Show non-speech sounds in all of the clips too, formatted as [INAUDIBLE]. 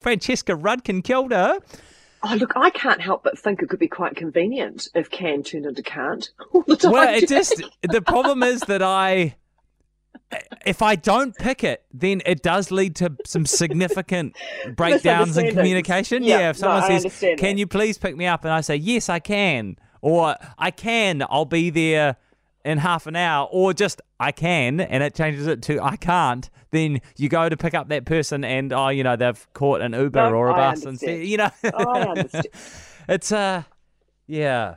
Francesca Rudkin killed her. Oh, look, I can't help but think it could be quite convenient if can turned into can't [LAUGHS] all the time. Well, it just the problem is that I if I don't pick it, then it does lead to some significant [LAUGHS] breakdowns in communication. Yeah, Yeah, if someone no, says, "Can that. you please pick me up?" and I say, "Yes, I can," or "I can," I'll be there in half an hour, or just "I can," and it changes it to "I can't." Then you go to pick up that person, and oh, you know they've caught an Uber No, or a I bus, and you know, I understand. [LAUGHS] it's uh, yeah.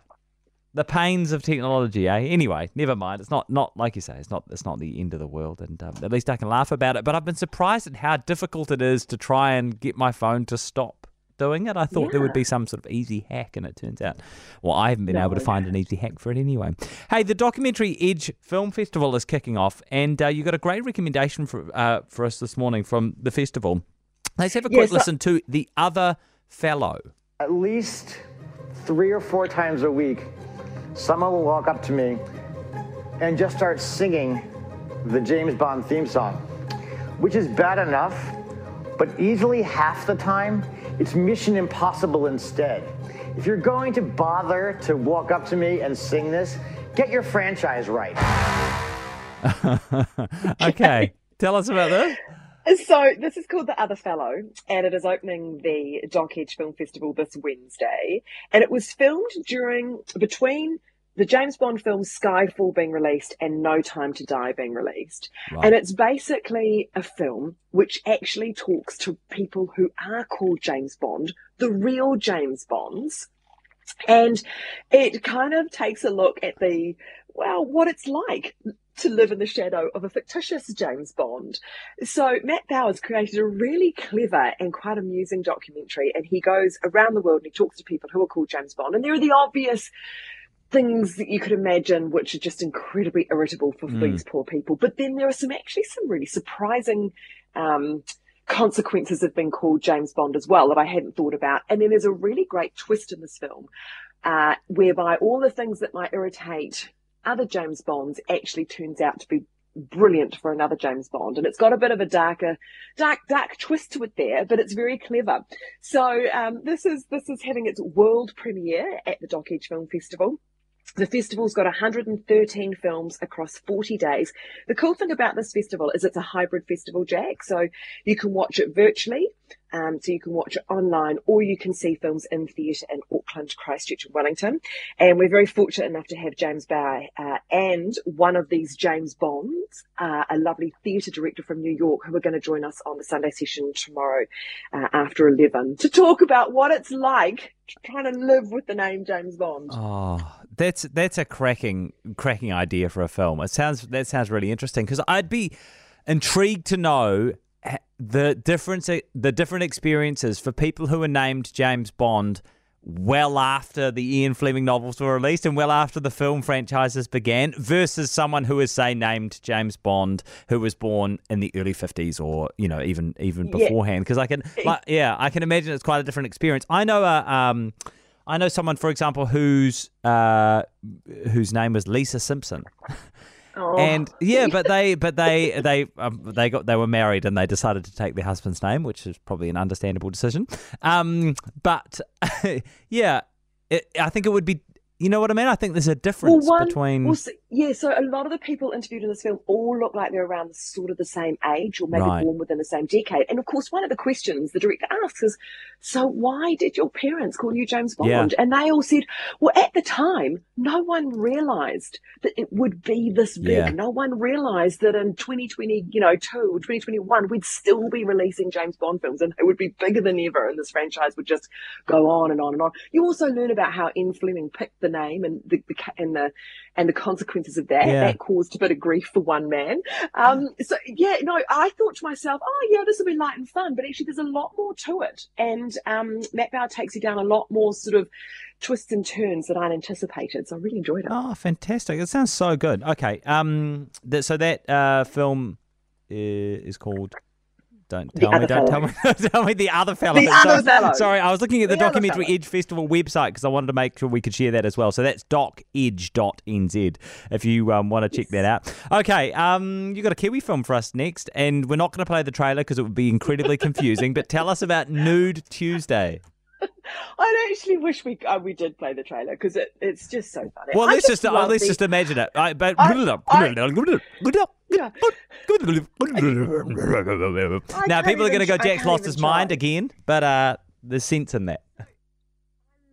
The pains of technology, eh? Anyway, never mind. It's not, not like you say. It's not. It's not the end of the world, and um, at least I can laugh about it. But I've been surprised at how difficult it is to try and get my phone to stop doing it. I thought there would be some sort of easy hack, and it turns out, well, I haven't been able to find an easy hack for it anyway. Hey, the documentary Edge Film Festival is kicking off, and uh, you got a great recommendation for uh, for us this morning from the festival. Let's have a quick Yes, I- listen to the other fellow. At least three or four times a week, someone will walk up to me and just start singing the James Bond theme song, which is bad enough, but easily half the time, it's Mission Impossible instead. If you're going to bother to walk up to me and sing this, get your franchise right. [LAUGHS] Okay, tell us about this. So this is called The Other Fellow, and it is opening the Doc Edge Film Festival this Wednesday. And it was filmed during between the James Bond film Skyfall being released and No Time to Die being released. Right. And it's basically a film which actually talks to people who are called James Bond, the real James Bonds. And it kind of takes a look at the, well, what it's like to live in the shadow of a fictitious James Bond. So Matt Bauer's created a really clever and quite amusing documentary, and he goes around the world and he talks to people who are called James Bond, and there are the obvious things that you could imagine which are just incredibly irritable for these poor people. But then there are some actually some really surprising um, consequences of being called James Bond as well that I hadn't thought about. And then there's a really great twist in this film uh, whereby all the things that might irritate other James Bonds actually turns out to be brilliant for another James Bond. And it's got a bit of a darker, dark, dark twist to it there, but it's very clever. So um, this is this is having its world premiere at the Doc Edge Film Festival. The festival's got 113 films across 40 days. The cool thing about this festival is it's a hybrid festival, Jack. So you can watch it virtually. Um, so you can watch it online or you can see films in theatre in Auckland, Christchurch and Wellington. And we're very fortunate enough to have James Bauer uh, and one of these James Bonds, uh, a lovely theatre director from New York who are going to join us on the Sunday session tomorrow uh, after 11 to talk about what it's like trying to live with the name James Bond. Oh, that's that's a cracking cracking idea for a film. It sounds that sounds really interesting because I'd be intrigued to know the difference the different experiences for people who were named James Bond well after the Ian Fleming novels were released and well after the film franchises began versus someone who is say named James Bond who was born in the early 50s or you know even even beforehand. Because I can like, yeah I can imagine it's quite a different experience. I know a um I know someone for example whose uh whose name was Lisa Simpson Oh. and yeah, but they, but they, they, um, they got, they were married and they decided to take their husband's name, which is probably an understandable decision. Um, but [LAUGHS] yeah, it, I think it would be, you know what I mean? I think there's a difference one- between. well, so- yeah, so a lot of the people interviewed in this film all look like they're around sort of the same age or maybe Right. born within the same decade. And of course, one of the questions the director asks is, so why did your parents call you James Bond? Yeah. And they all said, well, at the time, no one realized that it would be this big. Yeah. No one realized that in 2020, you know, two or 2021, we'd still be releasing James Bond films and it would be bigger than ever. And this franchise would just go on and on and on. You also learn about how Ian Fleming picked the name and the, the and the and the consequences of that. Yeah. That caused a bit of grief for one man. Um, so yeah, no, I thought to myself, oh yeah, this will be light and fun, but actually there's a lot more to it. And um, Matt Bauer takes you down a lot more sort of twists and turns that I anticipated. So I really enjoyed it. Oh, fantastic! It sounds so good. Okay, um, th- so that uh, film is called Don't tell me. [LAUGHS] Don't tell me. tell me the other fellow. The sorry, other fellow. sorry, I was looking at the, The documentary. Edge Festival website because I wanted to make sure we could share that as well. So that's docedge.nz if you um, want to check that out. Okay, um, you got a Kiwi film for us next, and we're not going to play the trailer because it would be incredibly confusing. but tell us about Nude Tuesday. I actually wish we uh, we did play the trailer because it, it's just so funny. Well, I let's just, uh, let's the- just imagine it. I, but I- I- Yeah. now people are going to go. Jack's lost his mind try. again, but uh, there's sense in that.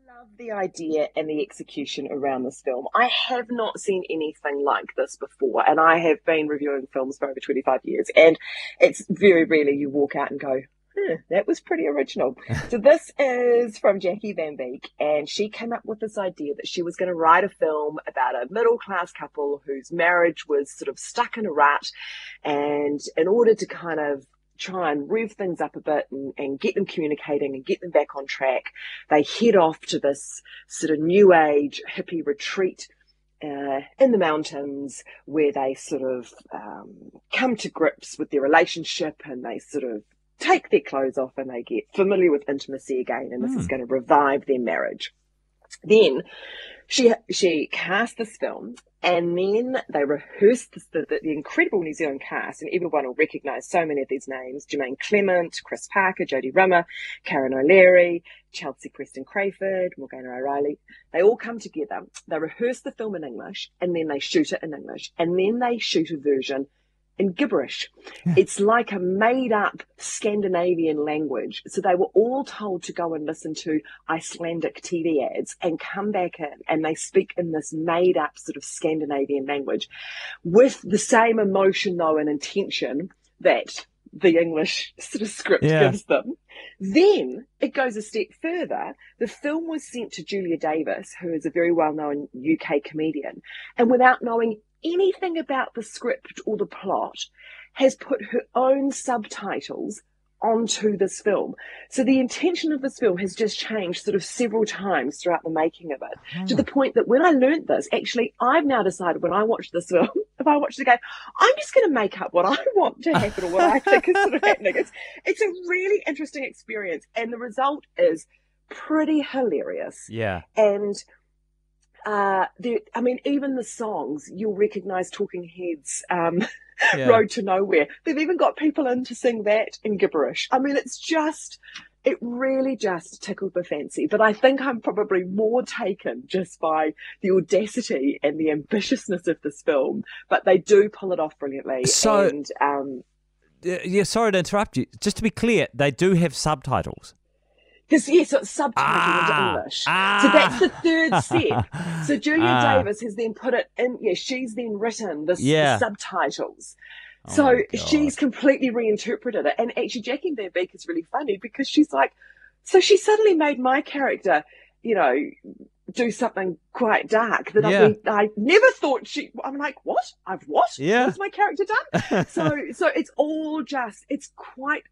love the idea and the execution around this film. I have not seen anything like this before, and I have been reviewing films for over 25 years, and it's very rarely you walk out and go, huh, that was pretty original. so this [LAUGHS] is from Jackie Van Beek, and she came up with this idea that she was going to write a film about a middle class couple whose marriage was sort of stuck in a rut, and in order to kind of try and rev things up a bit and, and get them communicating and get them back on track, they head off to this sort of new age hippie retreat uh, in the mountains where they sort of um, come to grips with their relationship and they sort of take their clothes off and they get familiar with intimacy again and this is Hmm. going to revive their marriage. Then she she cast this film and then they rehearsed this, the, the, incredible New Zealand cast and everyone will recognise so many of these names Jermaine Clement, Chris Parker, Jodie Rimmer, Karen O'Leary, Chelsea Preston Crayford, Morgana O'Reilly. They all come together. They rehearse the film in English and then they shoot it in English and then they shoot a version in gibberish. It's like a made up Scandinavian language. So they were all told to go and listen to Icelandic TV ads and come back in and they speak in this made up sort of Scandinavian language with the same emotion though and intention that the English sort of script Yeah. gives them. Then it goes a step further. The film was sent to Julia Davis, who is a very well known UK comedian, and without knowing anything about the script or the plot, has put her own subtitles onto this film. So the intention of this film has just changed sort of several times throughout the making of it, to the hmm. point that when I learnt this, actually, I've now decided when I watch this film, [LAUGHS] if I watch it again, I'm just going to make up what I want to happen or what I think is sort of [LAUGHS] happening. It's, it's a really interesting experience, and the result is pretty hilarious. Yeah. And uh, the, I mean, even the songs you'll recognise Talking Heads. Um, [LAUGHS] yeah. Road to Nowhere. They've even got people in to sing that in gibberish. I mean, it's just, it really just tickled my fancy. But I think I'm probably more taken just by the audacity and the ambitiousness of this film. But they do pull it off brilliantly. So- and um, Uh, yeah, sorry to interrupt you. Just to be clear, they do have subtitles. Because yes, it's subtitled Ah, into English. ah. So that's the third step. So [LAUGHS] Julia Ah. Davis has then put it in. Yeah, she's then written this Yeah. the subtitles. Oh so she's completely reinterpreted it. And actually, Jackie Van Beek is really funny because she's like, so she suddenly made my character, you know, do something quite dark that Yeah. I, I never thought she. I'm like, what? I've what? Yeah. What's my character done? [LAUGHS] so so it's all just it's quite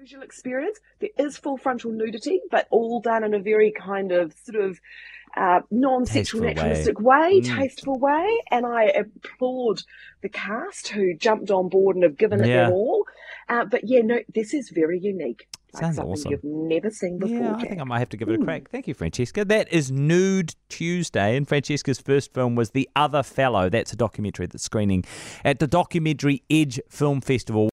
an unusual experience. There is full frontal nudity, but all done in a very kind of sort of uh, non-sexual Tasteful way. naturalistic way, Mm. tasteful way, and I applaud the cast who jumped on board and have given it Yeah. their all. Uh, but yeah, no, this is very unique. Like Sounds something awesome. you've never seen before. Yeah, I think I might have to give it a Hmm. crack. Thank you, Francesca. That is Nude Tuesday, and Francesca's first film was The Other Fellow. That's a documentary that's screening at the Documentary Edge Film Festival.